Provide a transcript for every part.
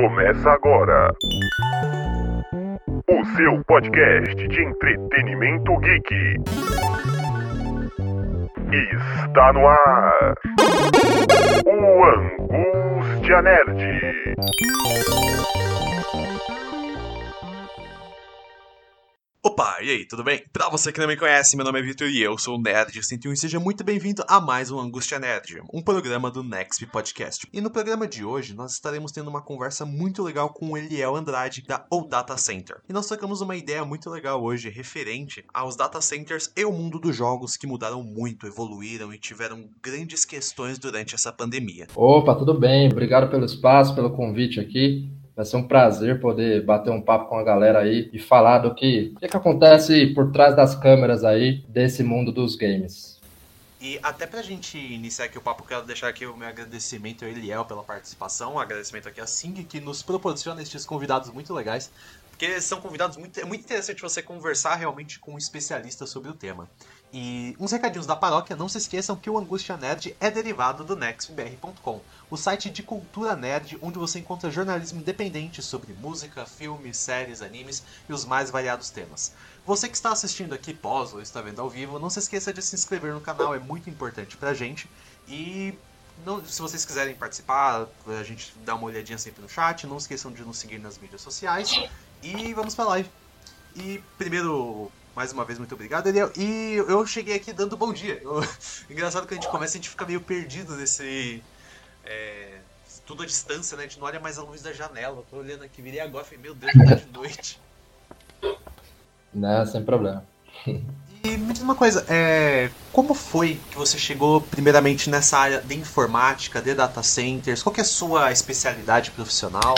Começa agora. O seu podcast de entretenimento geek. Está no ar. O Angústia Nerd. Opa, e aí, tudo bem? Pra você que não me conhece, meu nome é Vitor e eu sou o Nerd101 e seja muito bem-vindo a mais um Angústia Nerd, um programa do Nexp Podcast. E no programa de hoje, nós estaremos tendo uma conversa muito legal com o Eliel Andrade, da O Data Center. E nós tocamos uma ideia muito legal hoje, referente aos data centers e o mundo dos jogos que mudaram muito, evoluíram e tiveram grandes questões durante essa pandemia. Opa, tudo bem? Obrigado pelo espaço, pelo convite aqui. Vai ser um prazer poder bater um papo com a galera aí e falar do que, que, que acontece por trás das câmeras aí desse mundo dos games. E até pra gente iniciar aqui o papo, quero deixar aqui o meu agradecimento ao Eliel pela participação, um agradecimento aqui a Sing, que nos proporciona estes convidados muito legais, porque são convidados muito. É muito interessante você conversar realmente com um especialista sobre o tema. E uns recadinhos da paróquia, não se esqueçam que o Angústia Nerd é derivado do nextbr.com, o site de cultura nerd onde você encontra jornalismo independente sobre música, filmes, séries, animes e os mais variados temas. Você que está assistindo aqui pós ou está vendo ao vivo, não se esqueça de se inscrever no canal, é muito importante pra gente. E não, se vocês quiserem participar, a gente dá uma olhadinha sempre no chat, não esqueçam de nos seguir nas mídias sociais. E vamos pra live. E primeiro, mais uma vez, muito obrigado, Eliel. E eu cheguei aqui dando bom dia. Eu... Engraçado que a gente começa, a gente fica meio perdido nesse. É... Tudo à distância, né? A gente não olha mais a luz da janela. Eu tô olhando aqui, virei agora e falei, meu Deus, tá de noite. Não, sem problema. E me diz uma coisa, é, como foi que você chegou primeiramente nessa área de informática, de data centers? Qual é a sua especialidade profissional?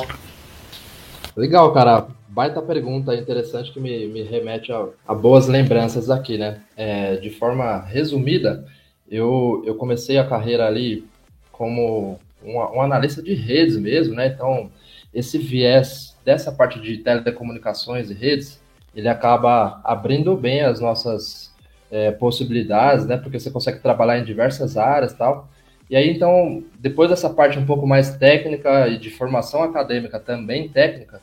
Legal, cara. Baita pergunta interessante que me, me remete a, a boas lembranças aqui, né? É, de forma resumida, eu, eu comecei a carreira ali como um, um analista de redes mesmo, né? Então, esse viés dessa parte de telecomunicações e redes, ele acaba abrindo bem as nossas é, possibilidades, né? Porque você consegue trabalhar em diversas áreas tal. E aí, então, depois dessa parte um pouco mais técnica e de formação acadêmica também técnica,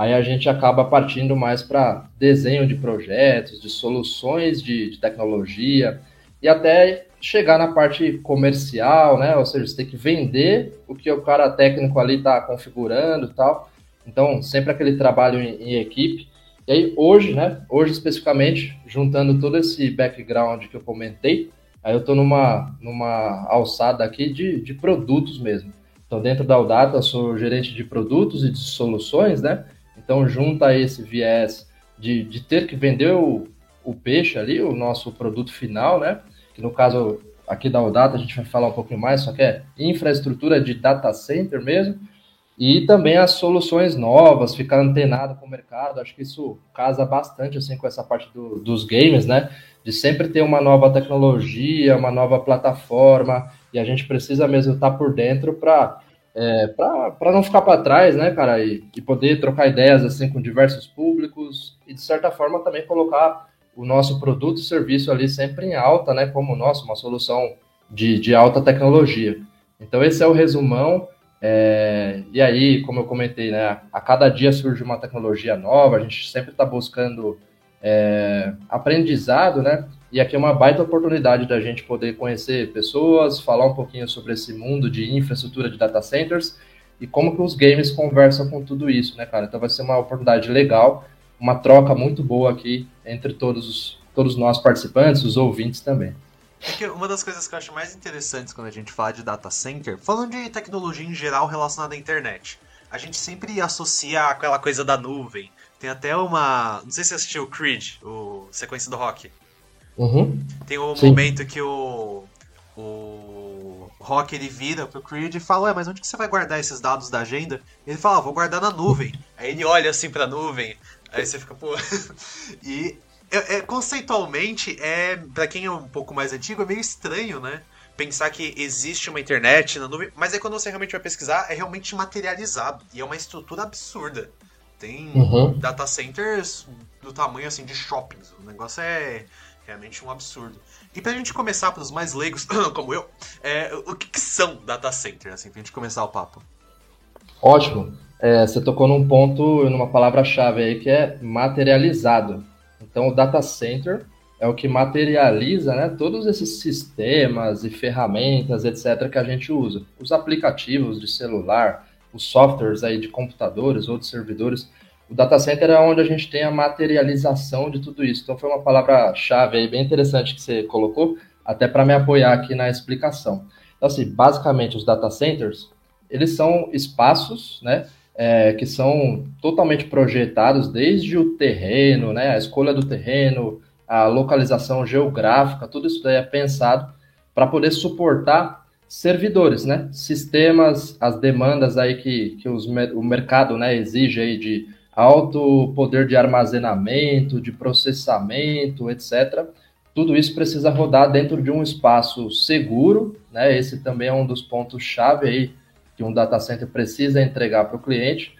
aí a gente acaba partindo mais para desenho de projetos, de soluções de, de, tecnologia e até chegar na parte comercial, né? Ou seja, você tem que vender o que o cara técnico ali está configurando e tal. Então, sempre aquele trabalho em, em equipe. E aí, hoje, né? Hoje especificamente, juntando todo esse background que eu comentei, aí eu estou numa, numa alçada aqui de, de produtos mesmo. Então, dentro da Udata, eu sou gerente de produtos e de soluções, né? Então, junta esse viés de, de ter que vender o, o peixe ali, o nosso produto final, né? Que no caso aqui da Udata a gente vai falar um pouquinho mais, só que é infraestrutura de data center mesmo, e também as soluções novas, ficar antenado com o mercado, acho que isso casa bastante assim com essa parte do, dos games, né? De sempre ter uma nova tecnologia, uma nova plataforma, e a gente precisa mesmo estar por dentro para é, para não ficar para trás, né, cara, e, e, poder trocar ideias assim com diversos públicos e de certa forma também colocar o nosso produto e serviço ali sempre em alta, né, como nosso, uma solução de, de alta tecnologia. Então esse é o resumão. É, e aí, como eu comentei, né, a cada dia surge uma tecnologia nova, a gente sempre está buscando é, aprendizado, né? E aqui é uma baita oportunidade da gente poder conhecer pessoas, falar um pouquinho sobre esse mundo de infraestrutura de data centers e como que os games conversam com tudo isso, né, cara? Então vai ser uma oportunidade legal, uma troca muito boa aqui entre todos os, todos nós participantes, os ouvintes também. É uma das coisas que eu acho mais interessantes quando a gente fala de data center, falando de tecnologia em geral relacionada à internet, a gente sempre associa aquela coisa da nuvem. Tem até uma. Não sei se você assistiu o Creed, o sequência do rock. Uhum. Tem o um momento que o. O Rock ele vira pro Creed e fala: Ué, mas onde que você vai guardar esses dados da agenda? Ele fala: ah, Vou guardar na nuvem. Aí ele olha assim pra nuvem. Aí você fica, pô. e é, é, conceitualmente, é para quem é um pouco mais antigo, é meio estranho, né? Pensar que existe uma internet na nuvem, mas aí quando você realmente vai pesquisar, é realmente materializado. E é uma estrutura absurda. Tem uhum. data centers do tamanho assim de shoppings. O negócio é realmente um absurdo. E pra gente começar para os mais leigos, como eu, é, o que, que, são data centers, assim, pra gente começar o papo? Ótimo. é, você tocou num ponto, numa palavra-chave aí, que é materializado. Então, o data center é o que materializa né, todos esses sistemas e ferramentas, etc., que a gente usa. Os aplicativos de celular, os softwares aí de computadores ou de servidores. O data center é onde a gente tem a materialização de tudo isso. Então, foi uma palavra-chave aí bem interessante que você colocou, até para me apoiar aqui na explicação. Então, assim, basicamente, os data centers, eles são espaços, né, é, que são totalmente projetados desde o terreno, né, a escolha do terreno, a localização geográfica, tudo isso daí é pensado para poder suportar servidores, né, sistemas, as demandas aí que, que os, o mercado né, exige aí de alto poder de armazenamento, de processamento, etc. Tudo isso precisa rodar dentro de um espaço seguro, né? Esse também é um dos pontos chave aí que um data center precisa entregar para o cliente.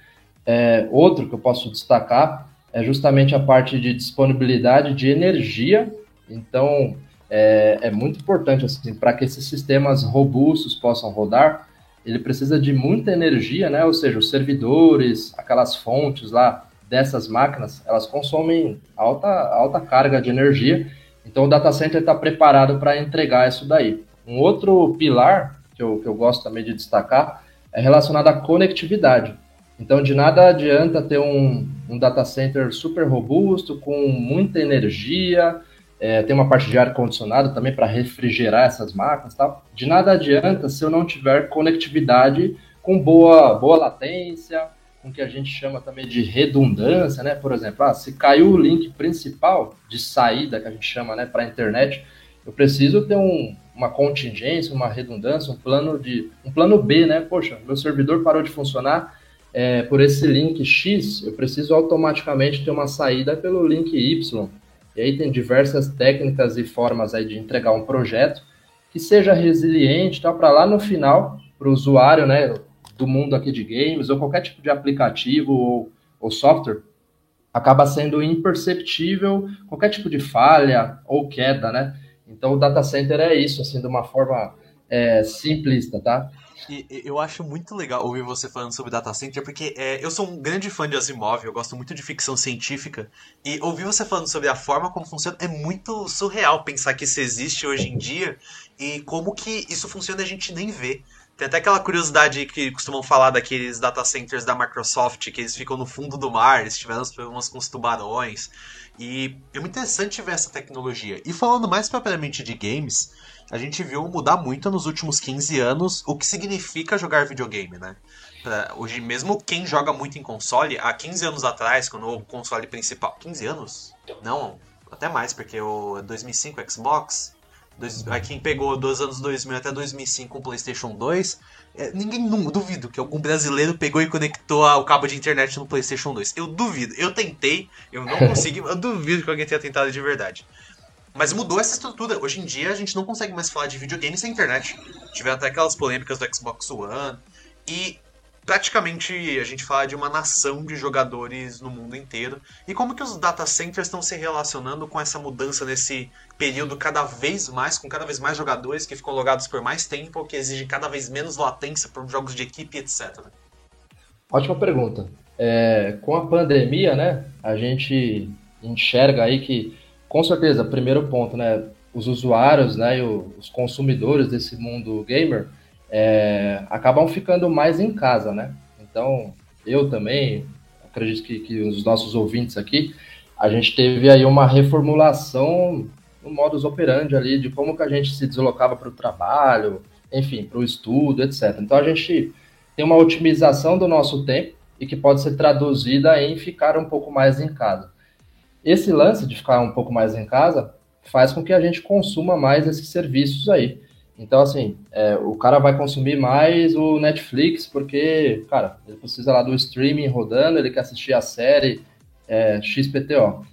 É, outro que eu posso destacar é justamente a parte de disponibilidade de energia. Então, é, é muito importante assim, para que esses sistemas robustos possam rodar, ele precisa de muita energia, né? Ou seja, os servidores, aquelas fontes lá dessas máquinas, elas consomem alta, alta carga de energia. Então, o data center está preparado para entregar isso daí. Um outro pilar que eu, que eu gosto também de destacar é relacionada à conectividade. Então, de nada adianta ter um, um data center super robusto, com muita energia, é, tem uma parte de ar-condicionado também para refrigerar essas máquinas tal. De nada adianta se eu não tiver conectividade com boa, boa latência, com o que a gente chama também de redundância, né? Por exemplo, ah, se caiu o link principal de saída, que a gente chama né, para a internet, eu preciso ter um, uma contingência, uma redundância, um plano de um plano B, né? Poxa, meu servidor parou de funcionar é, por esse link X, eu preciso automaticamente ter uma saída pelo link Y. E aí tem diversas técnicas e formas aí de entregar um projeto que seja resiliente, tá? Para lá no final, para o usuário, né, do mundo aqui de games ou qualquer tipo de aplicativo ou, ou software, acaba sendo imperceptível qualquer tipo de falha ou queda, né? Então, o data center é isso, assim, de uma forma é, simplista, tá? Eu acho muito legal ouvir você falando sobre data center, porque é, eu sou um grande fã de Asimov, eu gosto muito de ficção científica, e ouvir você falando sobre a forma como funciona é muito surreal pensar que isso existe hoje em dia e como que isso funciona a gente nem vê. Tem até aquela curiosidade que costumam falar daqueles data centers da Microsoft, que eles ficam no fundo do mar, eles tiveram uns problemas com os tubarões. E é muito interessante ver essa tecnologia. E falando mais propriamente de games, a gente viu mudar muito nos últimos 15 anos o que significa jogar videogame, né? Pra, hoje, mesmo quem joga muito em console, há 15 anos atrás, quando o console principal. 15 anos? Não, até mais, porque o 2005 Xbox, Dois, quem pegou dos anos 2000 até 2005 o PlayStation 2, é, ninguém não duvido que algum brasileiro pegou e conectou o cabo de internet no PlayStation 2. Eu duvido. Eu tentei, eu não consegui, eu duvido que alguém tenha tentado de verdade. Mas mudou essa estrutura. Hoje em dia a gente não consegue mais falar de videogame sem internet. Tiveram até aquelas polêmicas do Xbox One. E praticamente a gente fala de uma nação de jogadores no mundo inteiro. E como que os data centers estão se relacionando com essa mudança nesse período cada vez mais, com cada vez mais jogadores que ficam logados por mais tempo, que exige cada vez menos latência para jogos de equipe, etc. Ótima pergunta. É, com a pandemia, né, a gente enxerga aí que, com certeza, primeiro ponto, né, os usuários, né, e os consumidores desse mundo gamer, é, acabam ficando mais em casa, né? Então, eu também, acredito que, que os nossos ouvintes aqui, a gente teve aí uma reformulação no modus operandi ali de como que a gente se deslocava para o trabalho, enfim, para o estudo, etc. Então a gente tem uma otimização do nosso tempo e que pode ser traduzida em ficar um pouco mais em casa. Esse lance de ficar um pouco mais em casa faz com que a gente consuma mais esses serviços aí. Então, assim, é, o cara vai consumir mais o Netflix porque, cara, ele precisa lá do streaming rodando, ele quer assistir a série é, XPTO.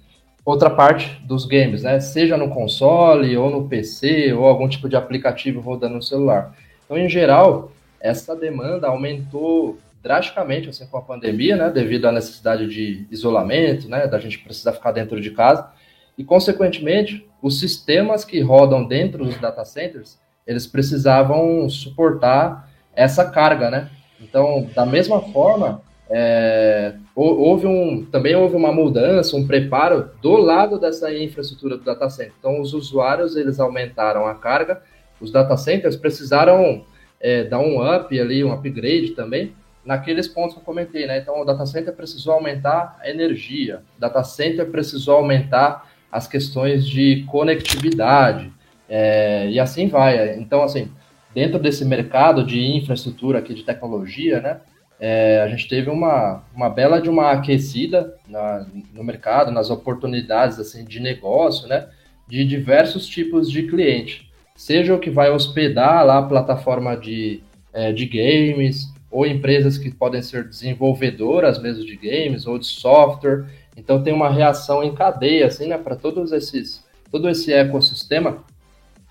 Outra parte dos games, né? Seja no console, ou no PC, ou algum tipo de aplicativo rodando no celular. Então, em geral, essa demanda aumentou drasticamente assim, com a pandemia, né? Devido à necessidade de isolamento, né? Da gente precisar ficar dentro de casa. E, consequentemente, os sistemas que rodam dentro dos data centers eles precisavam suportar essa carga, né? Então, da mesma forma, é, houve um, também houve uma mudança, um preparo do lado dessa infraestrutura do data center. Então, os usuários eles aumentaram a carga, os data centers precisaram é, dar um up ali, um upgrade também, naqueles pontos que eu comentei, né? Então, o data center precisou aumentar a energia, o data center precisou aumentar as questões de conectividade, é, e assim vai. Então, assim, dentro desse mercado de infraestrutura aqui de tecnologia, né? é, a gente teve uma, uma bela de uma aquecida na, no mercado, nas oportunidades assim, de negócio, né, de diversos tipos de cliente. Seja o que vai hospedar lá a plataforma de, é, de games, ou empresas que podem ser desenvolvedoras mesmo de games, ou de software. Então tem uma reação em cadeia, assim, né, para todos esses, todo esse ecossistema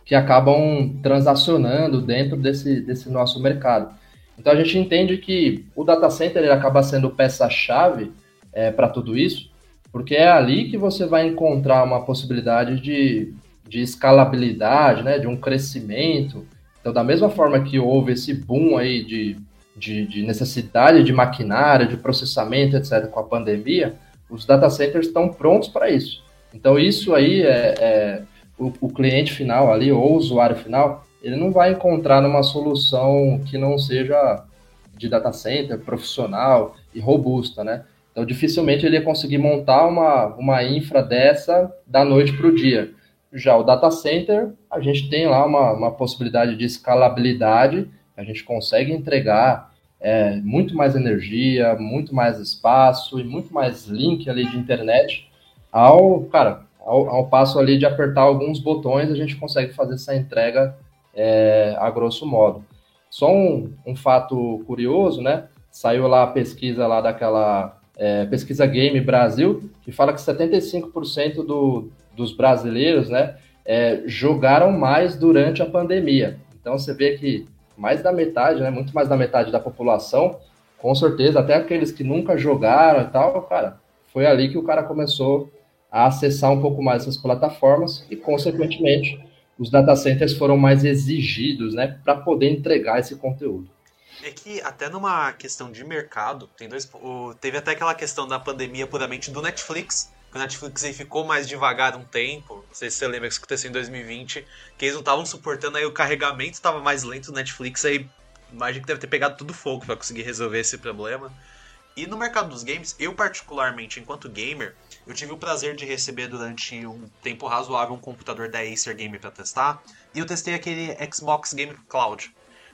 que acabam transacionando dentro desse, desse nosso mercado. Então a gente entende que o data center ele acaba sendo peça-chave é, para tudo isso, porque é ali que você vai encontrar uma possibilidade de, de escalabilidade, né, de um crescimento. Então, da mesma forma que houve esse boom aí de, de, de necessidade de maquinário, de processamento, etc., com a pandemia, os data centers estão prontos para isso. Então, isso aí é, é o, o cliente final ali, ou o usuário final, ele não vai encontrar numa solução que não seja de data center, profissional e robusta, né? Então, dificilmente ele ia conseguir montar uma, uma infra dessa da noite para o dia. Já o data center, a gente tem lá uma, uma possibilidade de escalabilidade, a gente consegue entregar é, muito mais energia, muito mais espaço e muito mais link ali de internet ao, cara, ao, ao passo ali de apertar alguns botões, a gente consegue fazer essa entrega é, a grosso modo. Só um, um, fato curioso, né? Saiu lá a pesquisa lá daquela é, pesquisa Game Brasil, que fala que 75% do, dos brasileiros, né, é, jogaram mais durante a pandemia. Então você vê que mais da metade, né, muito mais da metade da população, com certeza, até aqueles que nunca jogaram e tal, cara, foi ali que o cara começou a acessar um pouco mais essas plataformas e, consequentemente, os data centers foram mais exigidos, né, para poder entregar esse conteúdo. É que até numa questão de mercado, tem dois, o, teve até aquela questão da pandemia puramente do Netflix, que o Netflix aí ficou mais devagar um tempo, sei se você lembra que isso aconteceu em 2020, que eles não estavam suportando aí o carregamento estava mais lento do Netflix, aí imagino que deve ter pegado tudo fogo para conseguir resolver esse problema. E no mercado dos games, eu particularmente, enquanto gamer, eu tive o prazer de receber durante um tempo razoável um computador da Acer Game para testar, e eu testei aquele Xbox Game Cloud,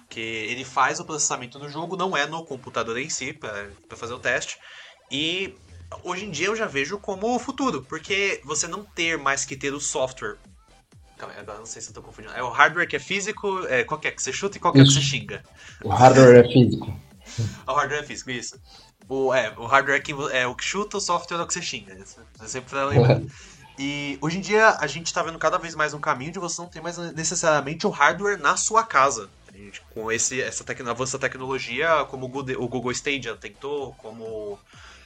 que ele faz o processamento do jogo, não é no computador em si, para fazer o teste, e hoje em dia eu já vejo como o futuro, porque você não ter mais que ter o software. Calma, agora não sei se eu tô confundindo. É o hardware que é físico, é, qual que é você chuta e qual que é que você xinga. O hardware é físico. o hardware é físico, isso. O, é, o hardware que é o que chuta, o software é o que você xinga. Você sempre pra lembrar. E hoje em dia a gente está vendo cada vez mais um caminho de você não ter mais necessariamente o hardware na sua casa. Com esse, essa tec avanço da tecnologia, como o Google, o Google Stadia tentou, como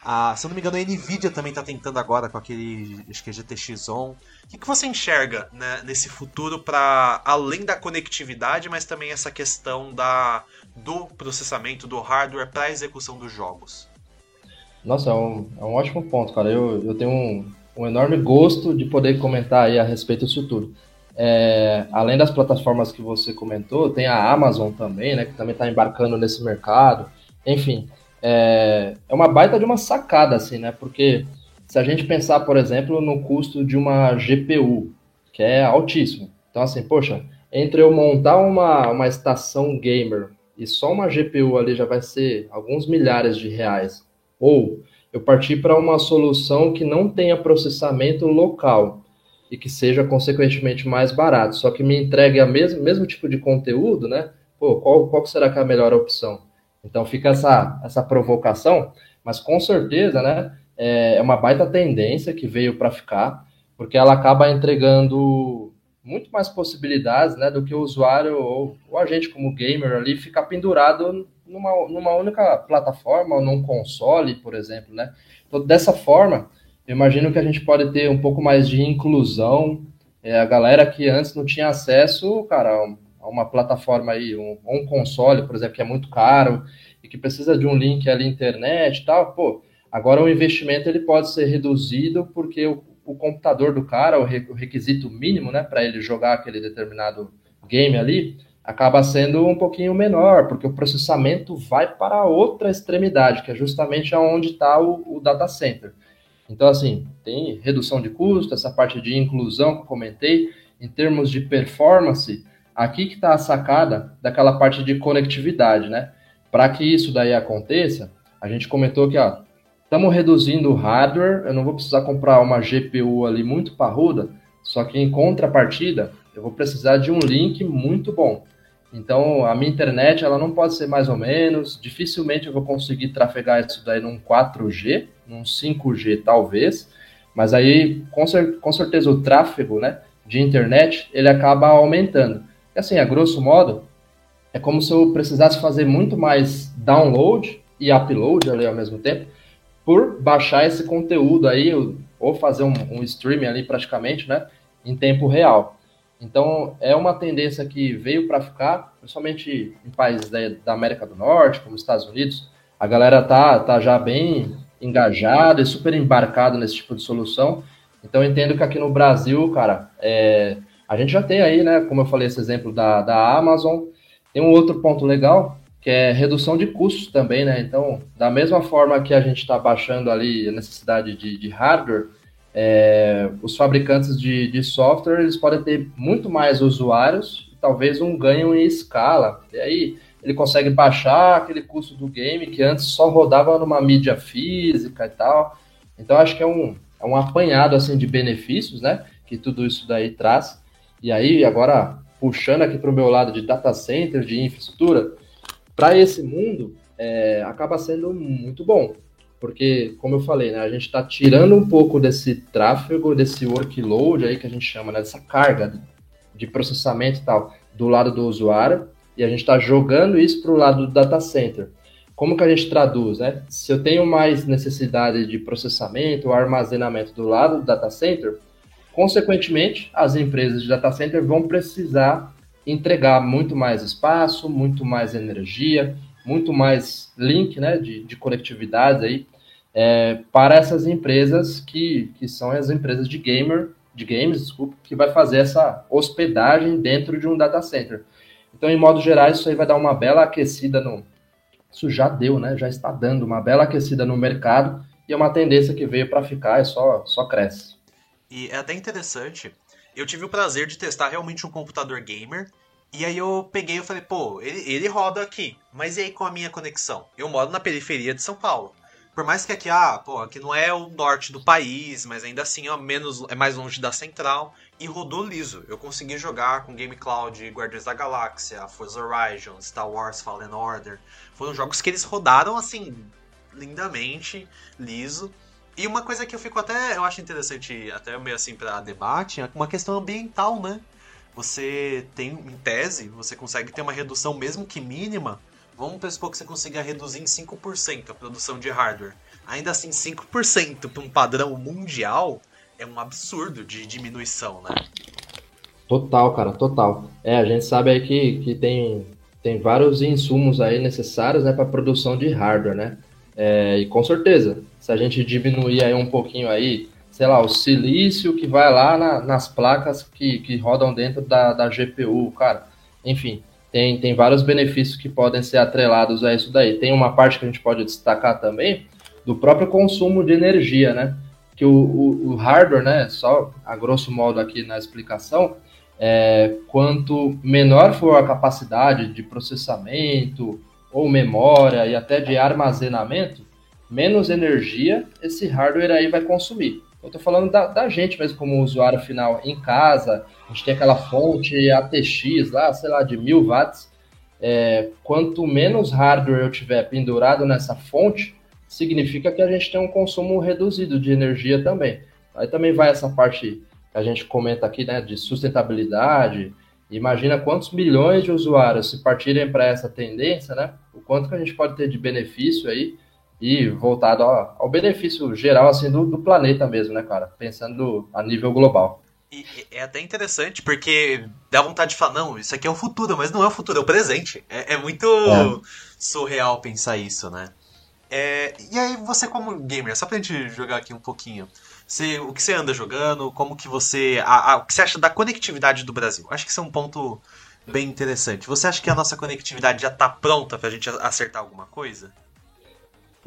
a, se eu não me engano, a Nvidia também está tentando agora com aquele, acho que é GTX On. O que, que você enxerga né, nesse futuro para além da conectividade, mas também essa questão da, do processamento do hardware para a execução dos jogos? Nossa, é um, é um ótimo ponto, cara. Eu, eu tenho um, um enorme gosto de poder comentar aí a respeito disso tudo. É, além das plataformas que você comentou, tem a Amazon também, né, que também está embarcando nesse mercado. Enfim, é, é uma baita de uma sacada, assim, né? Porque se a gente pensar, por exemplo, no custo de uma GPU, que é altíssimo. Então, assim, poxa, entre eu montar uma, uma estação gamer e só uma GPU ali já vai ser alguns milhares de reais. Ou eu partir para uma solução que não tenha processamento local e que seja consequentemente mais barato, só que me entregue o mesmo, mesmo tipo de conteúdo, né? Pô, qual, qual será que é a melhor opção? Então fica essa, essa provocação, mas com certeza, né? É uma baita tendência que veio para ficar, porque ela acaba entregando muito mais possibilidades né, do que o usuário ou, ou a gente como gamer ali ficar pendurado numa, numa única plataforma ou num console, por exemplo, né? Então, dessa forma, eu imagino que a gente pode ter um pouco mais de inclusão. É, a galera que antes não tinha acesso, cara, uma plataforma aí, um, um console, por exemplo, que é muito caro e que precisa de um link ali internet e tal, pô, agora o investimento ele pode ser reduzido porque o, o computador do cara, o, re, o requisito mínimo, né, para ele jogar aquele determinado game ali, acaba sendo um pouquinho menor, porque o processamento vai para outra extremidade, que é justamente aonde está o, o data center. Então, assim, tem redução de custo, essa parte de inclusão que eu comentei, em termos de performance, aqui que está a sacada daquela parte de conectividade, né? Para que isso daí aconteça, a gente comentou que, ó, estamos reduzindo o hardware, eu não vou precisar comprar uma GPU ali muito parruda, só que em contrapartida, eu vou precisar de um link muito bom. Então, a minha internet, ela não pode ser mais ou menos, dificilmente eu vou conseguir trafegar isso daí num 4G, num 5G talvez, mas aí, com, cer com certeza, o tráfego, né, de internet, ele acaba aumentando. Assim, a grosso modo, é como se eu precisasse fazer muito mais download e upload ali ao mesmo tempo, por baixar esse conteúdo aí, ou fazer um, um streaming ali praticamente, né, em tempo real. Então, é uma tendência que veio para ficar, principalmente em países da, da, América do Norte, como Estados Unidos. A galera tá, tá já bem engajada e super embarcada nesse tipo de solução. Então, entendo que aqui no Brasil, cara, é, a gente já tem aí, né, como eu falei, esse exemplo da, da Amazon. Tem um outro ponto legal, que é redução de custos também, né? Então, da mesma forma que a gente está baixando ali a necessidade de, de hardware, é, os fabricantes de, de software eles podem ter muito mais usuários, talvez um ganho em escala. E aí ele consegue baixar aquele custo do game que antes só rodava numa mídia física e tal. Então acho que é um, é um apanhado assim de benefícios, né? Que tudo isso daí traz. E aí agora puxando aqui para o meu lado de data center, de infraestrutura, para esse mundo é, acaba sendo muito bom porque, como eu falei, né, a gente está tirando um pouco desse tráfego, desse workload aí que a gente chama, né, dessa carga de processamento e tal, do lado do usuário, e a gente está jogando isso para o lado do data center. Como que a gente traduz, né? Se eu tenho mais necessidade de processamento armazenamento do lado do data center, consequentemente, as empresas de data center vão precisar entregar muito mais espaço, muito mais energia, muito mais link né, de, de conectividade aí, é, para essas empresas que, que são as empresas de gamer, de games, desculpa, que vai fazer essa hospedagem dentro de um data center. Então, em modo geral, isso aí vai dar uma bela aquecida no. Isso já deu, né? Já está dando uma bela aquecida no mercado e é uma tendência que veio para ficar e só, só cresce. E é até interessante. Eu tive o prazer de testar realmente um computador gamer e aí eu peguei e falei, pô, ele, ele roda aqui. Mas e aí com a minha conexão? Eu moro na periferia de São Paulo. Por mais que aqui, ah, pô, aqui não é o norte do país, mas ainda assim é, menos, é mais longe da central. E rodou liso. Eu consegui jogar com Game Cloud, Guardiões da Galáxia, Forza Horizon, Star Wars Fallen Order. Foram jogos que eles rodaram assim, lindamente, liso. E uma coisa que eu fico até, eu acho interessante, até meio assim para debate, é uma questão ambiental, né? você tem, em tese, você consegue ter uma redução mesmo que mínima. Vamos pressupor que você consiga reduzir em 5% a produção de hardware. Ainda assim, 5% para um padrão mundial é um absurdo de diminuição, né? Total, cara, total. É, a gente sabe aí que, que tem, tem vários insumos aí necessários né, para produção de hardware, né? É, e com certeza, se a gente diminuir aí um pouquinho aí sei lá, o silício que vai lá na, nas placas que, que rodam dentro da, da GPU, cara. Enfim, tem, tem vários benefícios que podem ser atrelados a isso daí. Tem uma parte que a gente pode destacar também do próprio consumo de energia, né? Que o, o, o hardware, né, só a grosso modo aqui na explicação, é, quanto menor for a capacidade de processamento ou memória e até de armazenamento, menos energia esse hardware aí vai consumir. Eu estou falando da, da, gente mesmo como usuário final em casa. A gente tem aquela fonte ATX lá, sei lá, de mil watts. É, quanto menos hardware eu tiver pendurado nessa fonte, significa que a gente tem um consumo reduzido de energia também. Aí também vai essa parte que a gente comenta aqui, né, de sustentabilidade. Imagina quantos milhões de usuários se partirem para essa tendência, né? O quanto que a gente pode ter de benefício aí e voltado ao, ao benefício geral assim do, do, planeta mesmo, né, cara? Pensando a nível global. E, é até interessante, porque dá vontade de falar, não, isso aqui é o futuro, mas não é o futuro, é o presente. É, é muito é. surreal pensar isso, né? É, e aí, você como gamer, só pra gente jogar aqui um pouquinho, você, o que você anda jogando, como que você. A, a, o que você acha da conectividade do Brasil? Acho que isso é um ponto bem interessante. Você acha que a nossa conectividade já tá pronta pra gente acertar alguma coisa?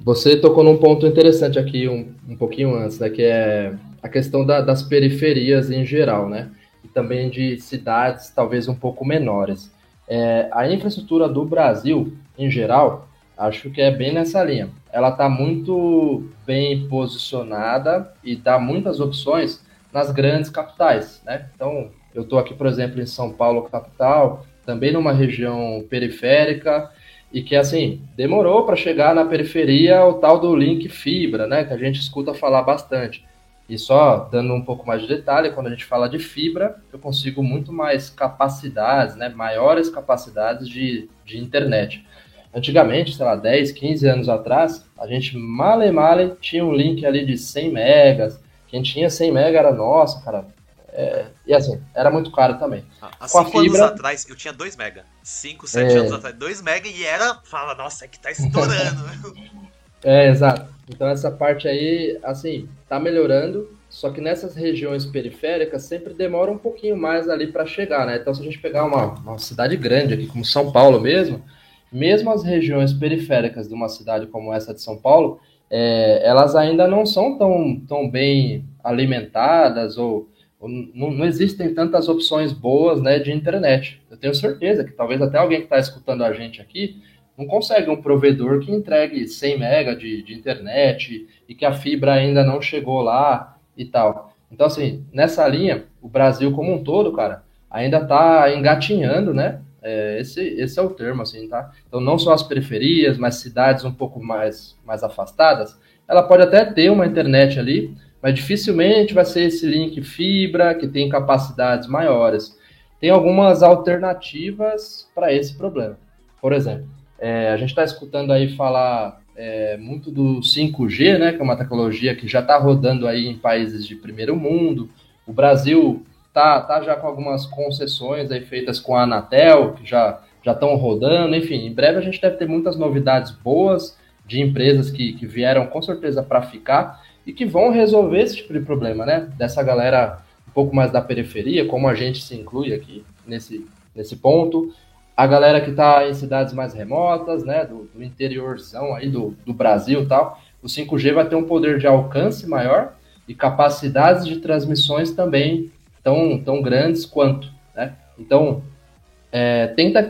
Você tocou num ponto interessante aqui um, um pouquinho antes, né? Que é a questão da, das periferias em geral, né? E também de cidades talvez um pouco menores. É, a infraestrutura do Brasil, em geral, acho que é bem nessa linha. Ela está muito bem posicionada e dá muitas opções nas grandes capitais, né? Então, eu estou aqui, por exemplo, em São Paulo, capital, também numa região periférica, e que, assim, demorou para chegar na periferia o tal do link fibra, né? Que a gente escuta falar bastante. E só dando um pouco mais de detalhe, quando a gente fala de fibra, eu consigo muito mais capacidades, né? Maiores capacidades de, de internet. Antigamente, sei lá, 10, 15 anos atrás, a gente male male tinha um link ali de 100 megas. Quem tinha 100 megas era nossa, cara. É, e assim, era muito caro também. Há 5 fibra... anos atrás, eu tinha 2 mega. 5, 7 é... anos atrás, 2 mega e era. Fala, nossa, é que tá estourando. é, exato. Então essa parte aí, assim, tá melhorando. Só que nessas regiões periféricas sempre demora um pouquinho mais ali para chegar, né? Então se a gente pegar uma, uma cidade grande aqui, como São Paulo mesmo, mesmo as regiões periféricas de uma cidade como essa de São Paulo, é, elas ainda não são tão, tão bem alimentadas ou, ou não, não, existem tantas opções boas né, de internet. Eu tenho certeza que talvez até alguém que está escutando a gente aqui não consegue um provedor que entregue 100 mega de, de internet e que a fibra ainda não chegou lá e tal. Então, assim, nessa linha, o Brasil como um todo, cara, ainda está engatinhando, né? É, esse, esse é o termo, assim, tá? Então, não só as periferias, mas cidades um pouco mais, mais afastadas, ela pode até ter uma internet ali, mas dificilmente vai ser esse link fibra, que tem capacidades maiores. Tem algumas alternativas para esse problema. Por exemplo, é, a gente está escutando aí falar é, muito do 5G, né, que é uma tecnologia que já está rodando aí em países de primeiro mundo. O Brasil tá, tá já com algumas concessões aí feitas com a Anatel, que já já estão rodando, enfim, em breve a gente deve ter muitas novidades boas de empresas que, que vieram com certeza para ficar e que vão resolver esse tipo de problema, né? Dessa galera um pouco mais da periferia, como a gente se inclui aqui nesse, nesse ponto. A galera que está em cidades mais remotas, né? Do, do interiorzão aí do, do Brasil e tal. O 5G vai ter um poder de alcance maior e capacidades de transmissões também tão, tão grandes quanto. Né? Então, é, tem, te,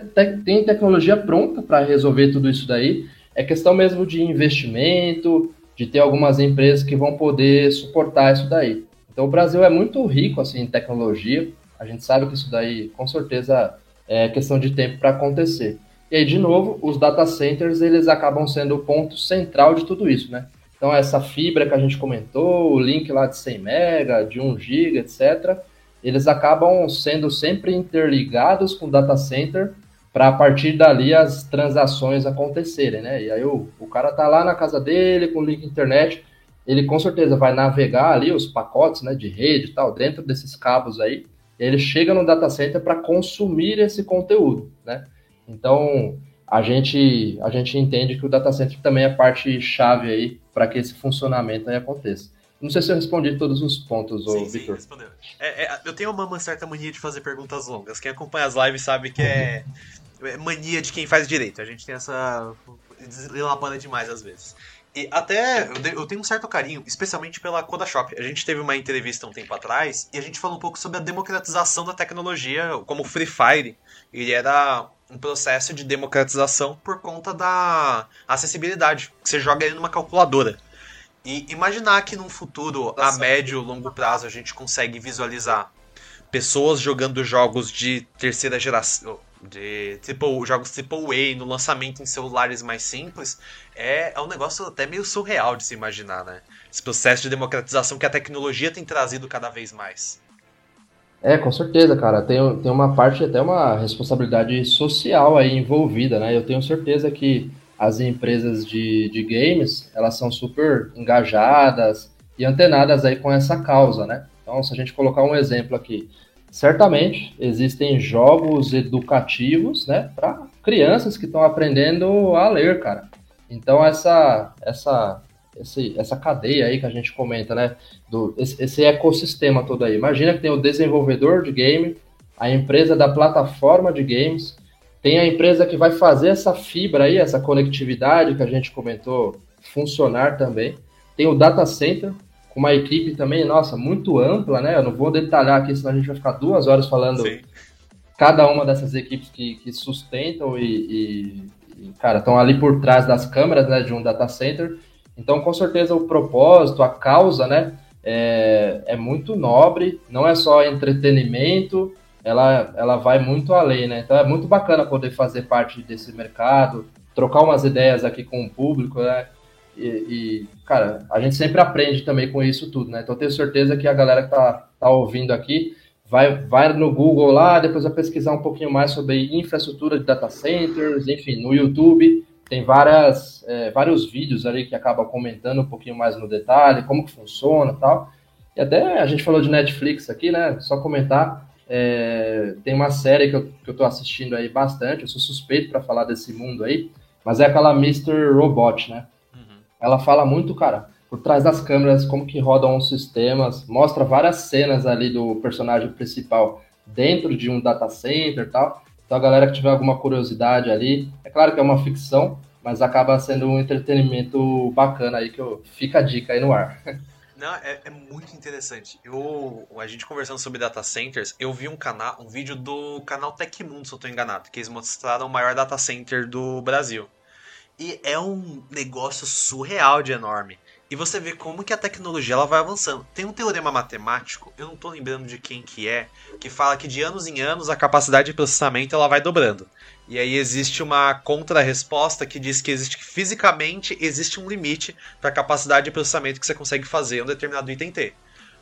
tem tecnologia pronta para resolver tudo isso daí. É questão mesmo de investimento, de ter algumas empresas que vão poder suportar isso daí. Então, o Brasil é muito rico assim, em tecnologia. A gente sabe que isso daí, com certeza, é questão de tempo para acontecer. E aí, de novo, os data centers eles acabam sendo o ponto central de tudo isso, né? Então, essa fibra que a gente comentou, o link lá de 100 MB, de 1 GB, etc., eles acabam sendo sempre interligados com o data center para a partir dali as transações acontecerem, né? E aí o, o cara tá lá na casa dele com o link internet, ele com certeza vai navegar ali os pacotes, né, de rede e tal, dentro desses cabos aí, ele chega no data center para consumir esse conteúdo, né? Então, a gente a gente entende que o data center também é parte chave aí para que esse funcionamento aí aconteça. Não sei se eu respondi todos os pontos, sim, Victor. Sim, respondeu. É, é, eu tenho uma, certa mania de fazer perguntas longas. Quem acompanha as lives sabe que é mania de quem faz direito. A gente tem essa. Deslapana demais às vezes. E até eu tenho um certo carinho, especialmente pela Kodashop. A gente teve uma entrevista um tempo atrás e a gente falou um pouco sobre a democratização da tecnologia, como o Free Fire. Ele era um processo de democratização por conta da acessibilidade. Você joga ele numa calculadora. E imaginar que num futuro, a médio, longo prazo, a gente consegue visualizar pessoas jogando jogos de terceira geração, de tipo, jogos AAA no lançamento em celulares mais simples, é, é um negócio até meio surreal de se imaginar, né? Esse processo de democratização que a tecnologia tem trazido cada vez mais. É, com certeza, cara. Tem, tem uma parte, até uma responsabilidade social aí envolvida, né? Eu tenho certeza que as empresas de, de games, elas são super engajadas e antenadas aí com essa causa, né? Então, se a gente colocar um exemplo aqui, certamente existem jogos educativos, né, para crianças que estão aprendendo a ler, cara. Então, essa, essa, esse, essa cadeia aí que a gente comenta, né, do, esse, esse ecossistema todo aí. Imagina que tem o desenvolvedor de game, a empresa da plataforma de games, tem a empresa que vai fazer essa fibra aí, essa conectividade que a gente comentou funcionar também. Tem o data center, com uma equipe também, nossa, muito ampla, né? Eu não vou detalhar aqui, senão a gente vai ficar duas horas falando Sim. cada uma dessas equipes que, que sustentam e, e, e cara, estão ali por trás das câmeras, né, de um data center. Então, com certeza, o propósito, a causa, né, é, é muito nobre, não é só entretenimento, ela, ela vai muito além, né? Então, é muito bacana poder fazer parte desse mercado, trocar umas ideias aqui com o público, né? E, e, cara, a gente sempre aprende também com isso tudo, né? Então, tenho certeza que a galera que tá, tá ouvindo aqui vai, vai no Google lá, depois vai pesquisar um pouquinho mais sobre infraestrutura de data centers, enfim, no YouTube tem várias, é, vários vídeos ali que acabam comentando um pouquinho mais no detalhe, como que funciona tal. E até a gente falou de Netflix aqui, né? Só comentar. É, tem uma série que eu, que eu tô assistindo aí bastante, eu sou suspeito para falar desse mundo aí, mas é aquela Mr. Robot, né? Ela fala muito, cara, por trás das câmeras, como que rodam os sistemas, mostra várias cenas ali do personagem principal dentro de um data center e tal. Então a galera que tiver alguma curiosidade ali, é claro que é uma ficção, mas acaba sendo um entretenimento bacana aí que eu, fica a dica aí no ar. Não, é, é, muito interessante. Eu, a gente conversando sobre data centers, eu vi um canal, um vídeo do canal Tecmundo, se eu estou enganado, que eles mostraram o maior data center do Brasil. E é um negócio surreal de enorme. E você vê como que a tecnologia ela vai avançando. Tem um teorema matemático, eu não estou lembrando de quem que é, que fala que de anos em anos a capacidade de processamento ela vai dobrando. E aí existe uma contra-resposta que diz que existe que fisicamente existe um limite para a capacidade de processamento que você consegue fazer um determinado item ter.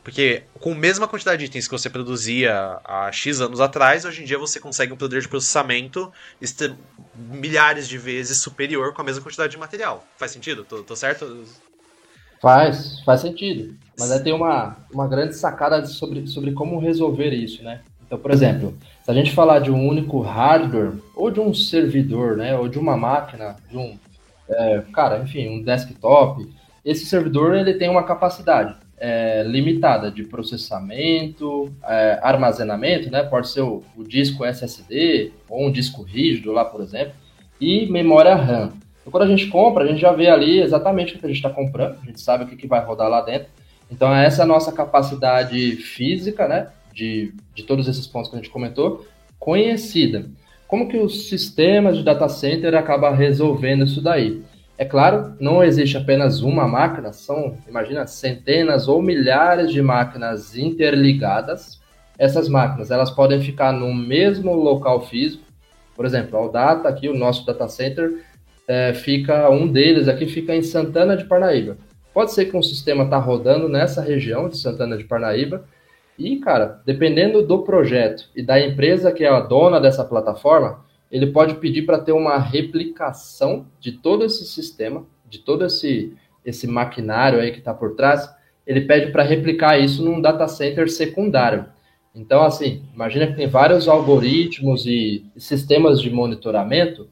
Porque com a mesma quantidade de itens que você produzia há X anos atrás, hoje em dia você consegue um poder de processamento milhares de vezes superior com a mesma quantidade de material. Faz sentido? Tô, tô certo? Faz, faz sentido. Mas aí tem uma, uma grande sacada sobre, sobre como resolver isso, né? Então, por exemplo, se a gente falar de um único hardware, ou de um servidor, né? Ou de uma máquina, de um, é, cara, enfim, um desktop, esse servidor ele tem uma capacidade é, limitada de processamento, é, armazenamento, né? Pode ser o, o, disco SSD ou um disco rígido lá, por exemplo, e memória RAM. Então, quando a gente compra, a gente já vê ali exatamente o que a gente está comprando, a gente sabe o que, que vai rodar lá dentro. Então, essa é a nossa capacidade física, né? De, de todos esses pontos que a gente comentou, conhecida. Como que os sistemas de data center acabam resolvendo isso daí? É claro, não existe apenas uma máquina, são, imagina, centenas ou milhares de máquinas interligadas. Essas máquinas, elas podem ficar no mesmo local físico. Por exemplo, o Data aqui, o nosso data center, é, fica um deles aqui fica em Santana de Parnaíba. Pode ser que um sistema está rodando nessa região de Santana de Parnaíba. E, cara, dependendo do projeto e da empresa que é a dona dessa plataforma, ele pode pedir para ter uma replicação de todo esse sistema, de todo esse, esse maquinário aí que está por trás. Ele pede para replicar isso num data center secundário. Então, assim, imagina que tem vários algoritmos e sistemas de monitoramento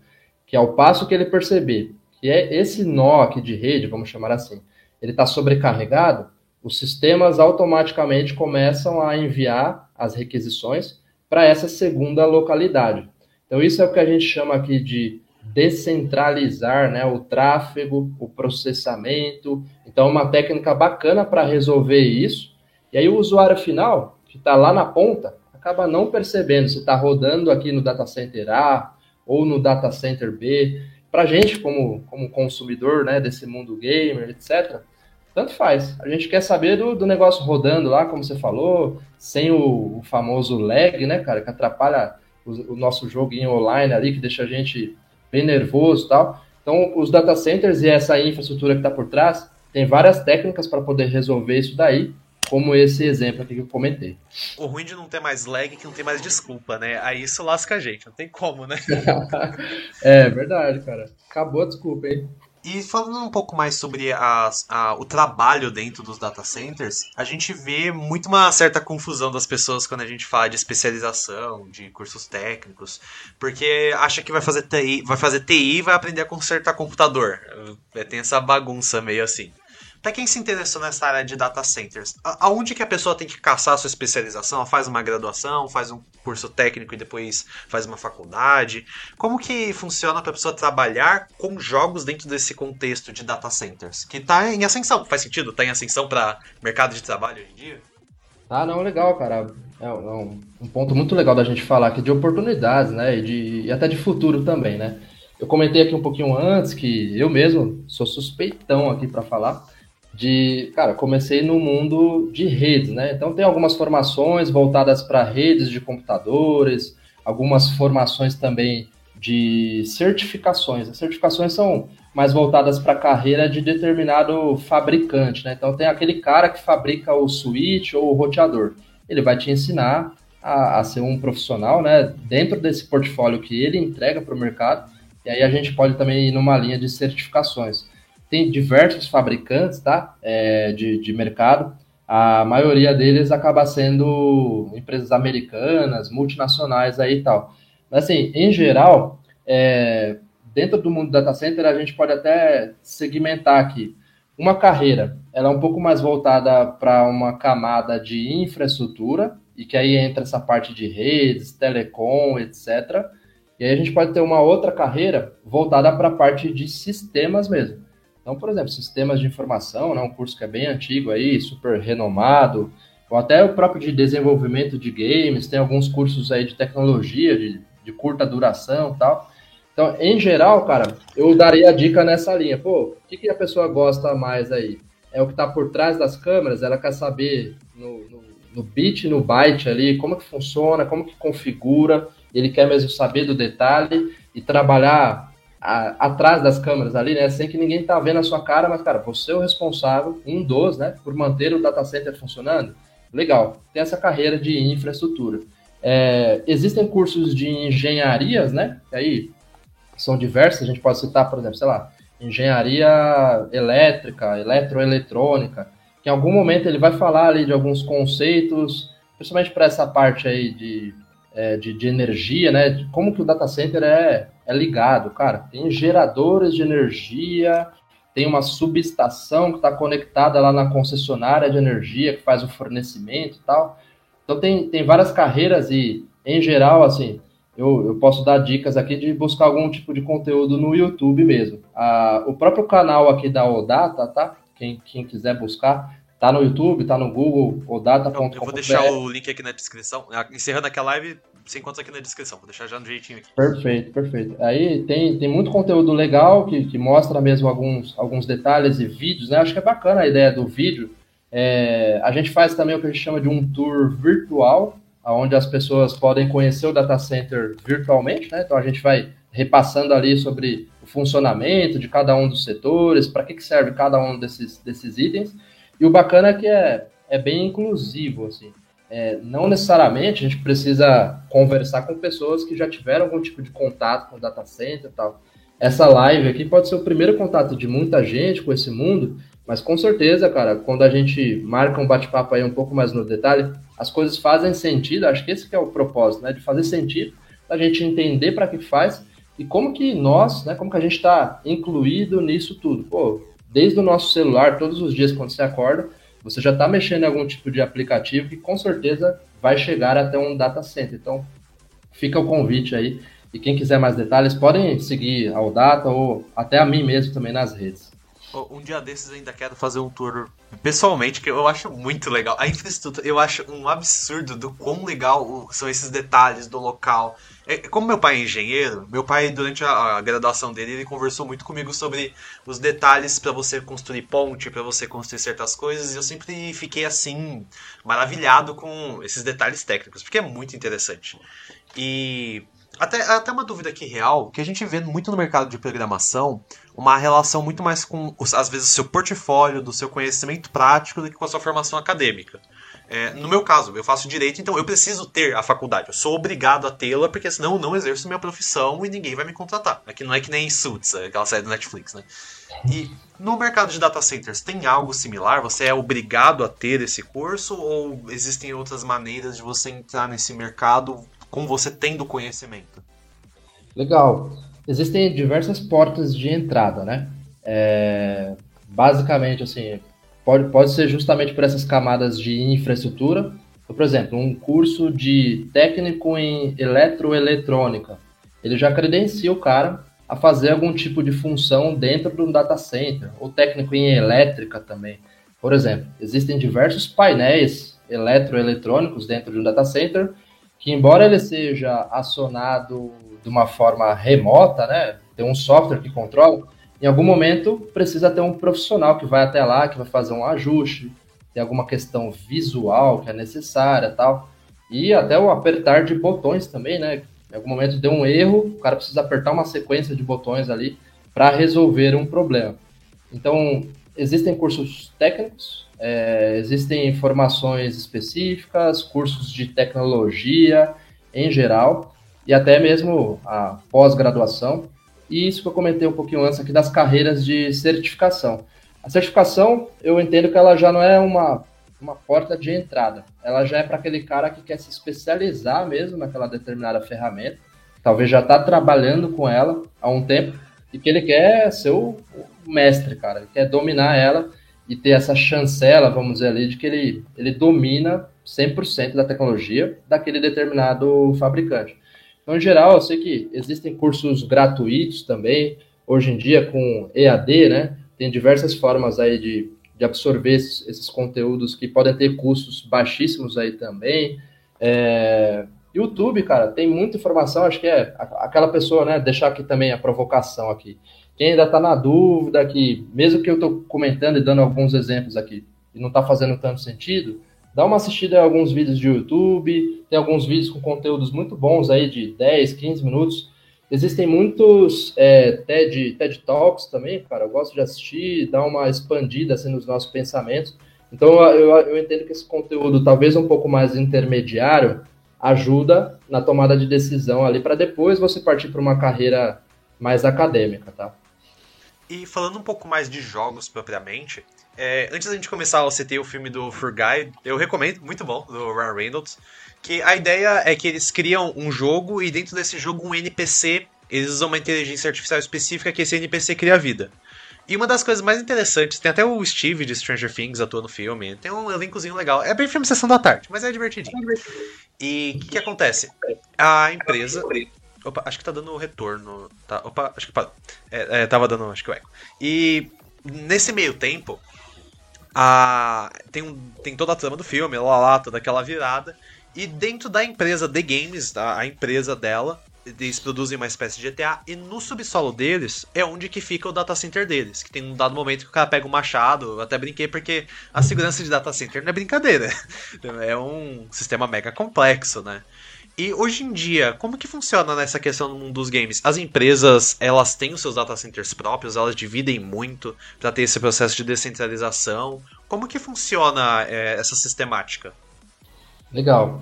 que, ao passo que ele perceber que é esse nó aqui de rede, vamos chamar assim, ele está sobrecarregado, os sistemas automaticamente começam a enviar as requisições para essa segunda localidade. Então, isso é o que a gente chama aqui de descentralizar né, o tráfego, o processamento. Então, uma técnica bacana para resolver isso. E aí, o usuário final, que está lá na ponta, acaba não percebendo se está rodando aqui no data center A ou no data center B. Para a gente, como, como consumidor né, desse mundo gamer, etc., tanto faz. A gente quer saber do, do negócio rodando lá, como você falou, sem o, o famoso lag, né, cara, que atrapalha o, o nosso joguinho online ali, que deixa a gente bem nervoso e tal. Então, os data centers e essa infraestrutura que está por trás, tem várias técnicas para poder resolver isso daí, como esse exemplo aqui que eu comentei. O ruim de não ter mais lag é que não tem mais desculpa, né? Aí isso lasca a gente, não tem como, né? é verdade, cara. Acabou a desculpa, hein? E falando um pouco mais sobre a, o trabalho dentro dos data centers, a gente vê muito uma certa confusão das pessoas quando a gente fala de especialização, de cursos técnicos, porque acha que vai fazer TI, vai fazer TI e vai aprender a consertar computador. É, tem essa bagunça meio assim. Para quem se interessou nessa área de data centers, aonde que a pessoa tem que caçar a sua especialização? Ela faz uma graduação, faz um curso técnico e depois faz uma faculdade? Como que funciona para a pessoa trabalhar com jogos dentro desse contexto de data centers? Que está em ascensão, faz sentido? Está em ascensão para mercado de trabalho hoje em dia? Ah, não, legal, cara. É um, um, ponto muito legal da gente falar aqui de oportunidades, né? E, de, e até de futuro também, né? Eu comentei aqui um pouquinho antes que eu mesmo sou suspeitão aqui para falar de, cara, comecei no mundo de redes, né? Então tem algumas formações voltadas para redes de computadores, algumas formações também de certificações. As certificações são mais voltadas para a carreira de determinado fabricante, né? Então tem aquele cara que fabrica o switch ou o roteador. Ele vai te ensinar a, a ser um profissional, né? Dentro desse portfólio que ele entrega para o mercado. E aí a gente pode também ir numa linha de certificações tem diversos fabricantes tá? É, de, de mercado. A maioria deles acaba sendo empresas americanas, multinacionais aí e tal. Mas assim, em geral, é, dentro do mundo data center, a gente pode até segmentar aqui. Uma carreira, ela é um pouco mais voltada para uma camada de infraestrutura, e que aí entra essa parte de redes, telecom, etc. E aí a gente pode ter uma outra carreira voltada para a parte de sistemas mesmo. Então, por exemplo, sistemas de informação, né, um curso que é bem antigo aí, super renomado, ou até o próprio de desenvolvimento de games, tem alguns cursos aí de tecnologia, de, de curta duração tal. Então, em geral, cara, eu daria a dica nessa linha. Pô, o que, que a pessoa gosta mais aí? É o que está por trás das câmeras, ela quer saber no, no, no bit, no byte ali, como que funciona, como que configura, ele quer mesmo saber do detalhe e trabalhar a, atrás das câmeras ali, né? Sem que ninguém tá vendo a sua cara, mas, cara, você é o responsável, um dos, né? Por manter o data center funcionando. Legal, tem essa carreira de infraestrutura. É, existem cursos de engenharias, né? Que aí são diversos, a gente pode citar, por exemplo, sei lá, engenharia elétrica, eletroeletrônica, que em algum momento ele vai falar ali de alguns conceitos, principalmente para essa parte aí de é, de, de, energia, né? De como que o data center é, é ligado, cara. Tem geradores de energia, tem uma subestação que está conectada lá na concessionária de energia que faz o fornecimento e tal. Então tem, tem várias carreiras e, em geral, assim, eu, eu posso dar dicas aqui de buscar algum tipo de conteúdo no YouTube mesmo. Ah, o próprio canal aqui da Odata, tá? Quem, quem quiser buscar, Tá no YouTube, tá no Google, odata.com. Eu vou deixar o link aqui na descrição. Ah, encerrando aqui a live, você encontra aqui na descrição. Vou deixar já no jeitinho aqui. Perfeito, perfeito. Aí tem, tem muito conteúdo legal que, que mostra mesmo alguns, alguns detalhes e vídeos, né? Acho que é bacana a ideia do vídeo. É, a gente faz também o que a gente chama de um tour virtual, onde as pessoas podem conhecer o data center virtualmente, né? Então a gente vai repassando ali sobre o funcionamento de cada um dos setores, para que, que serve cada um desses, desses itens. E o bacana é que é, é bem inclusivo, assim. É, não necessariamente a gente precisa conversar com pessoas que já tiveram algum tipo de contato com o data center e tal. Essa live aqui pode ser o primeiro contato de muita gente com esse mundo, mas com certeza, cara, quando a gente marca um bate-papo aí um pouco mais no detalhe, as coisas fazem sentido. Acho que esse que é o propósito, né? De fazer sentido, a gente entender para que faz e como que nós, né? Como que a gente está incluído nisso tudo. Pô, desde o nosso celular, todos os dias quando você acorda, você já está mexendo em algum tipo de aplicativo que com certeza vai chegar até um data center. Então, fica o convite aí. E quem quiser mais detalhes, podem seguir ao Data ou até a mim mesmo também nas redes. Um dia desses ainda quero fazer um tour pessoalmente, que eu acho muito legal. A infraestrutura, eu acho um absurdo do quão legal são esses detalhes do local. É, como meu pai é engenheiro, meu pai, durante a, a graduação dele, ele conversou muito comigo sobre os detalhes para você construir ponte, para você construir certas coisas, e eu sempre fiquei assim, maravilhado com esses detalhes técnicos, porque é muito interessante. E até, até uma dúvida aqui real, que a gente vê muito no mercado de programação, uma relação muito mais com, às vezes, o seu portfólio, do seu conhecimento prático, do que com a sua formação acadêmica. É, no meu caso, eu faço direito, então eu preciso ter a faculdade. Eu sou obrigado a tê-la, porque senão eu não exerço minha profissão e ninguém vai me contratar. Aqui não é que nem Suits, aquela série do Netflix, né? E no mercado de data centers tem algo similar? Você é obrigado a ter esse curso ou existem outras maneiras de você entrar nesse mercado com você tendo conhecimento? Legal. Existem diversas portas de entrada, né? É, basicamente, assim, pode, pode ser justamente por essas camadas de infraestrutura. Então, por exemplo, um curso de técnico em eletroeletrônica. Ele já credencia o cara a fazer algum tipo de função dentro de um data center, ou técnico em elétrica também. Por exemplo, existem diversos painéis eletroeletrônicos dentro de um data center que, embora ele seja acionado de uma forma remota, né, tem um software que controla, em algum momento precisa ter um profissional que vai até lá, que vai fazer um ajuste, tem alguma questão visual que é necessária tal. E até o apertar de botões também, né? Em algum momento deu um erro, o cara precisa apertar uma sequência de botões ali para resolver um problema. Então, existem cursos técnicos, é, existem informações específicas, cursos de tecnologia em geral, e até mesmo a pós-graduação, e isso que eu comentei um pouquinho antes aqui das carreiras de certificação. A certificação, eu entendo que ela já não é uma, uma porta de entrada, ela já é para aquele cara que quer se especializar mesmo naquela determinada ferramenta, talvez já está trabalhando com ela há um tempo, e que ele quer ser o, o mestre, cara, ele quer dominar ela e ter essa chancela, vamos dizer ali, de que ele, ele domina 100% da tecnologia daquele determinado fabricante. Então, em geral, eu sei que existem cursos gratuitos também, hoje em dia com EAD, né? Tem diversas formas aí de, de absorver esses, esses conteúdos que podem ter custos baixíssimos aí também. É, YouTube, cara, tem muita informação, acho que é aquela pessoa, né? Deixar aqui também a provocação aqui. Quem ainda está na dúvida, que mesmo que eu estou comentando e dando alguns exemplos aqui, e não está fazendo tanto sentido, Dá uma assistida em alguns vídeos de YouTube, tem alguns vídeos com conteúdos muito bons aí de 10, 15 minutos. Existem muitos é, TED, TED Talks também, cara. Eu gosto de assistir, dar uma expandida assim, nos nossos pensamentos. Então eu, eu entendo que esse conteúdo, talvez um pouco mais intermediário, ajuda na tomada de decisão ali para depois você partir para uma carreira mais acadêmica, tá? E falando um pouco mais de jogos propriamente, é, antes da gente começar, eu citei o filme do Fur Guy, eu recomendo, muito bom, do Ryan Reynolds, que a ideia é que eles criam um jogo e dentro desse jogo um NPC, eles usam uma inteligência artificial específica que esse NPC cria vida. E uma das coisas mais interessantes, tem até o Steve de Stranger Things atuando no filme, tem um elencozinho legal. É bem filme Sessão da Tarde, mas é divertidinho. E o que, que acontece? A empresa Opa, acho que tá dando retorno. Tá, opa, acho que. É, é, tava dando, acho que o eco. E nesse meio tempo, a, tem, um, tem toda a trama do filme, lá, lá, toda aquela virada. E dentro da empresa The Games, a, a empresa dela, eles produzem uma espécie de GTA e no subsolo deles é onde que fica o data center deles. Que tem um dado momento que o cara pega o um machado, eu até brinquei porque a segurança de data center não é brincadeira. É um sistema mega complexo, né? E hoje em dia, como que funciona nessa questão no mundo dos games? As empresas, elas têm os seus data centers próprios, elas dividem muito para ter esse processo de descentralização. Como que funciona é, essa sistemática? Legal.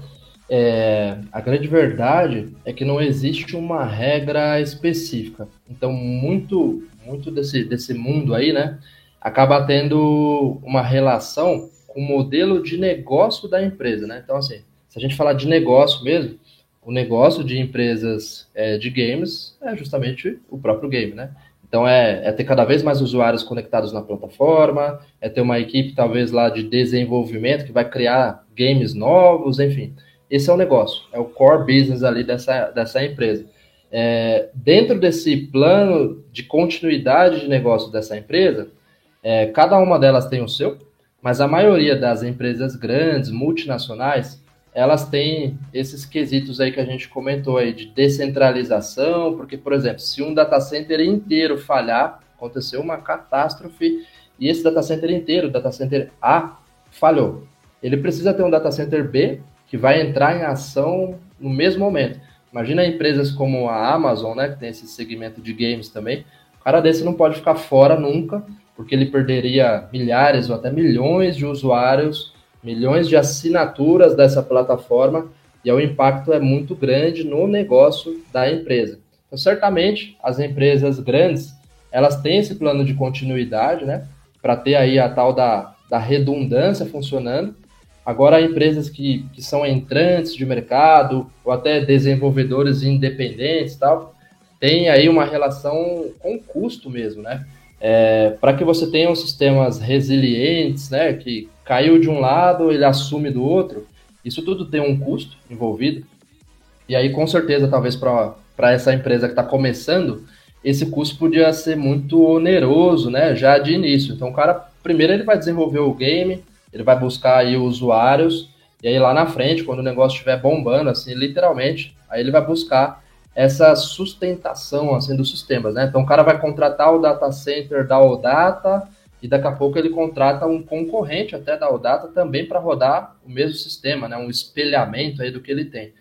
É, a grande verdade é que não existe uma regra específica. Então, muito, muito desse, desse mundo aí, né, acaba tendo uma relação com o modelo de negócio da empresa, né? Então, assim, se a gente falar de negócio mesmo, o negócio de empresas é, de games é justamente o próprio game, né? Então é, é, ter cada vez mais usuários conectados na plataforma, é ter uma equipe talvez lá de desenvolvimento que vai criar games novos, enfim. Esse é o negócio, é o core business ali dessa, dessa empresa. É, dentro desse plano de continuidade de negócio dessa empresa, é, cada uma delas tem o seu, mas a maioria das empresas grandes, multinacionais, elas têm esses quesitos aí que a gente comentou aí de descentralização, porque, por exemplo, se um data center inteiro falhar, aconteceu uma catástrofe, e esse data center inteiro, data center A, falhou. Ele precisa ter um data center B que vai entrar em ação no mesmo momento. Imagina empresas como a Amazon, né, que tem esse segmento de games também. O cara desse não pode ficar fora nunca, porque ele perderia milhares ou até milhões de usuários milhões de assinaturas dessa plataforma e o impacto é muito grande no negócio da empresa. Então, certamente, as empresas grandes, elas têm esse plano de continuidade, né, para ter aí a tal da, da redundância funcionando. Agora, empresas que, que são entrantes de mercado ou até desenvolvedores independentes tal, tem aí uma relação com custo mesmo, né? É, para que você tenha sistemas resilientes, né, que caiu de um lado, ele assume do outro, isso tudo tem um custo envolvido. E aí, com certeza, talvez para essa empresa que está começando, esse custo podia ser muito oneroso, né, já de início. Então, o cara, primeiro ele vai desenvolver o game, ele vai buscar aí usuários, e aí lá na frente, quando o negócio estiver bombando, assim, literalmente, aí ele vai buscar essa sustentação assim dos sistemas, né? Então o cara vai contratar o data center da Odata e daqui a pouco ele contrata um concorrente até da Odata também para rodar o mesmo sistema, né? Um espelhamento aí do que ele tem.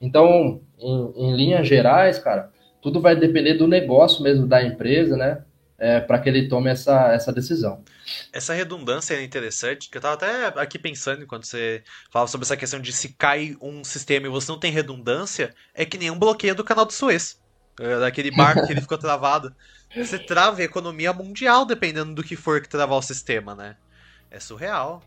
Então, em, em linhas gerais, cara, tudo vai depender do negócio mesmo da empresa, né? É, para que ele tome essa, essa decisão. Essa redundância é interessante, que eu estava até aqui pensando enquanto você falava sobre essa questão de se cai um sistema e você não tem redundância, é que nem um bloqueio do canal do Suez. É, daquele barco que ele ficou travado. Você trava a economia mundial dependendo do que for que travar o sistema, né? É surreal.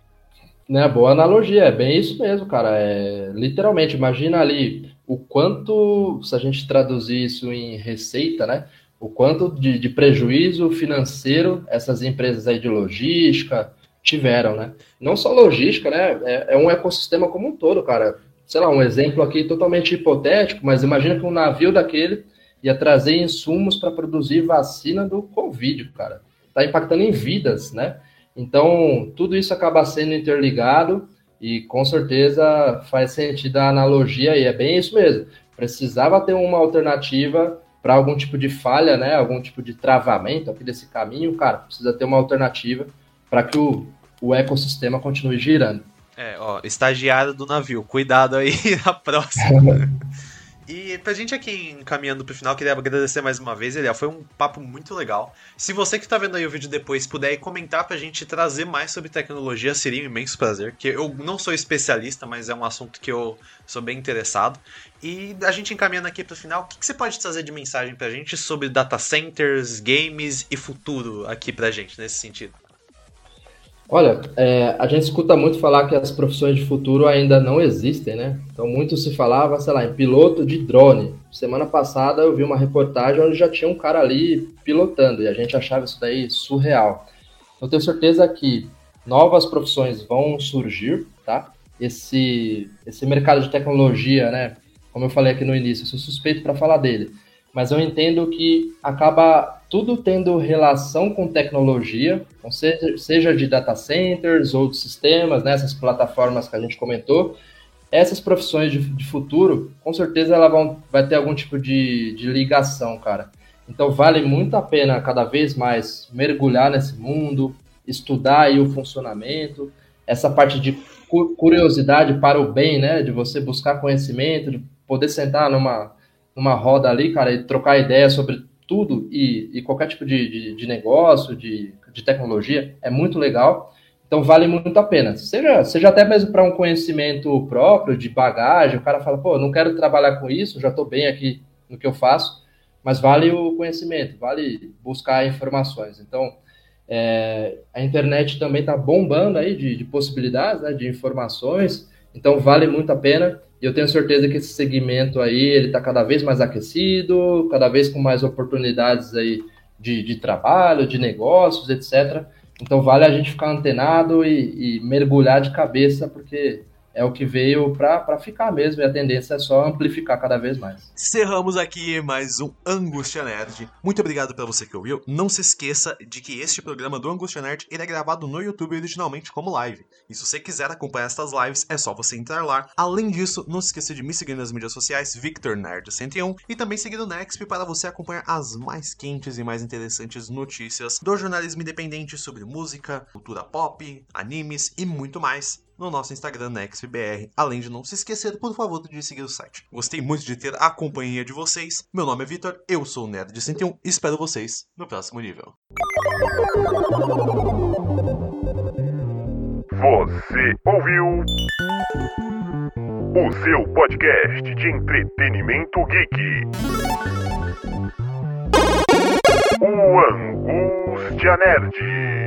Né, boa analogia, é bem isso mesmo, cara. É, literalmente, imagina ali o quanto, se a gente traduzir isso em receita, né? O quanto de, de, prejuízo financeiro essas empresas aí de logística tiveram, né? Não só logística, né? É, é, um ecossistema como um todo, cara. Sei lá, um exemplo aqui totalmente hipotético, mas imagina que um navio daquele ia trazer insumos para produzir vacina do Covid, cara. Tá impactando em vidas, né? Então, tudo isso acaba sendo interligado e com certeza faz sentido a analogia e é bem isso mesmo. Precisava ter uma alternativa para algum tipo de falha, né, algum tipo de travamento aqui desse caminho, cara, precisa ter uma alternativa para que o, o ecossistema continue girando. É, ó, estagiário do navio, cuidado aí na próxima. E pra gente aqui encaminhando pro final, queria agradecer mais uma vez, Eliel. Foi um papo muito legal. Se você que tá vendo aí o vídeo depois puder comentar pra gente trazer mais sobre tecnologia, seria um imenso prazer. Que eu não sou especialista, mas é um assunto que eu sou bem interessado. E a gente encaminhando aqui pro final, o que, que você pode trazer de mensagem pra gente sobre data centers, games e futuro aqui pra gente nesse sentido? Olha, é, a gente escuta muito falar que as profissões de futuro ainda não existem, né? Então, muito se falava, sei lá, em piloto de drone. Semana passada eu vi uma reportagem onde já tinha um cara ali pilotando e a gente achava isso daí surreal. Eu tenho certeza que novas profissões vão surgir, tá? Esse, esse mercado de tecnologia, né? Como eu falei aqui no início, eu sou suspeito para falar dele, mas eu entendo que acaba tudo tendo relação com tecnologia, seja, seja de data centers ou de sistemas, né, essas plataformas que a gente comentou, essas profissões de, de futuro, com certeza ela vão, vai ter algum tipo de, de ligação, cara. Então vale muito a pena cada vez mais mergulhar nesse mundo, estudar aí o funcionamento, essa parte de curiosidade para o bem, né, de você buscar conhecimento, de poder sentar numa, numa roda ali, cara, e trocar ideia sobre tudo e, e qualquer tipo de, de, de negócio, de, de tecnologia, é muito legal. Então vale muito a pena. Seja, seja até mesmo para um conhecimento próprio, de bagagem, o cara fala, pô, não quero trabalhar com isso, já estou bem aqui no que eu faço, mas vale o conhecimento, vale buscar informações. Então, é, a internet também está bombando aí de, de possibilidades, né, de informações, então vale muito a pena. E eu tenho certeza que esse segmento aí, ele está cada vez mais aquecido, cada vez com mais oportunidades aí de, de trabalho, de negócios, etc. Então vale a gente ficar antenado e, e mergulhar de cabeça, porque é o que veio para ficar mesmo, e a tendência é só amplificar cada vez mais. Cerramos aqui mais um Angústia Nerd. Muito obrigado para você que ouviu. Não se esqueça de que este programa do Angústia Nerd ele é gravado no YouTube originalmente como live. E se você quiser acompanhar estas lives, é só você entrar lá. Além disso, não se esqueça de me seguir nas mídias sociais, Victor Nerd 101, e também seguir o Nexp para você acompanhar as mais quentes e mais interessantes notícias do jornalismo independente sobre música, cultura pop, animes e muito mais no nosso Instagram, NextBR. Além de não se esquecer, por favor, de seguir o site. Gostei muito de ter a companhia de vocês. Meu nome é Vitor, eu sou o Nerd de 101 e espero vocês no próximo nível. Você ouviu o seu podcast de entretenimento geek. O Angústia Nerd.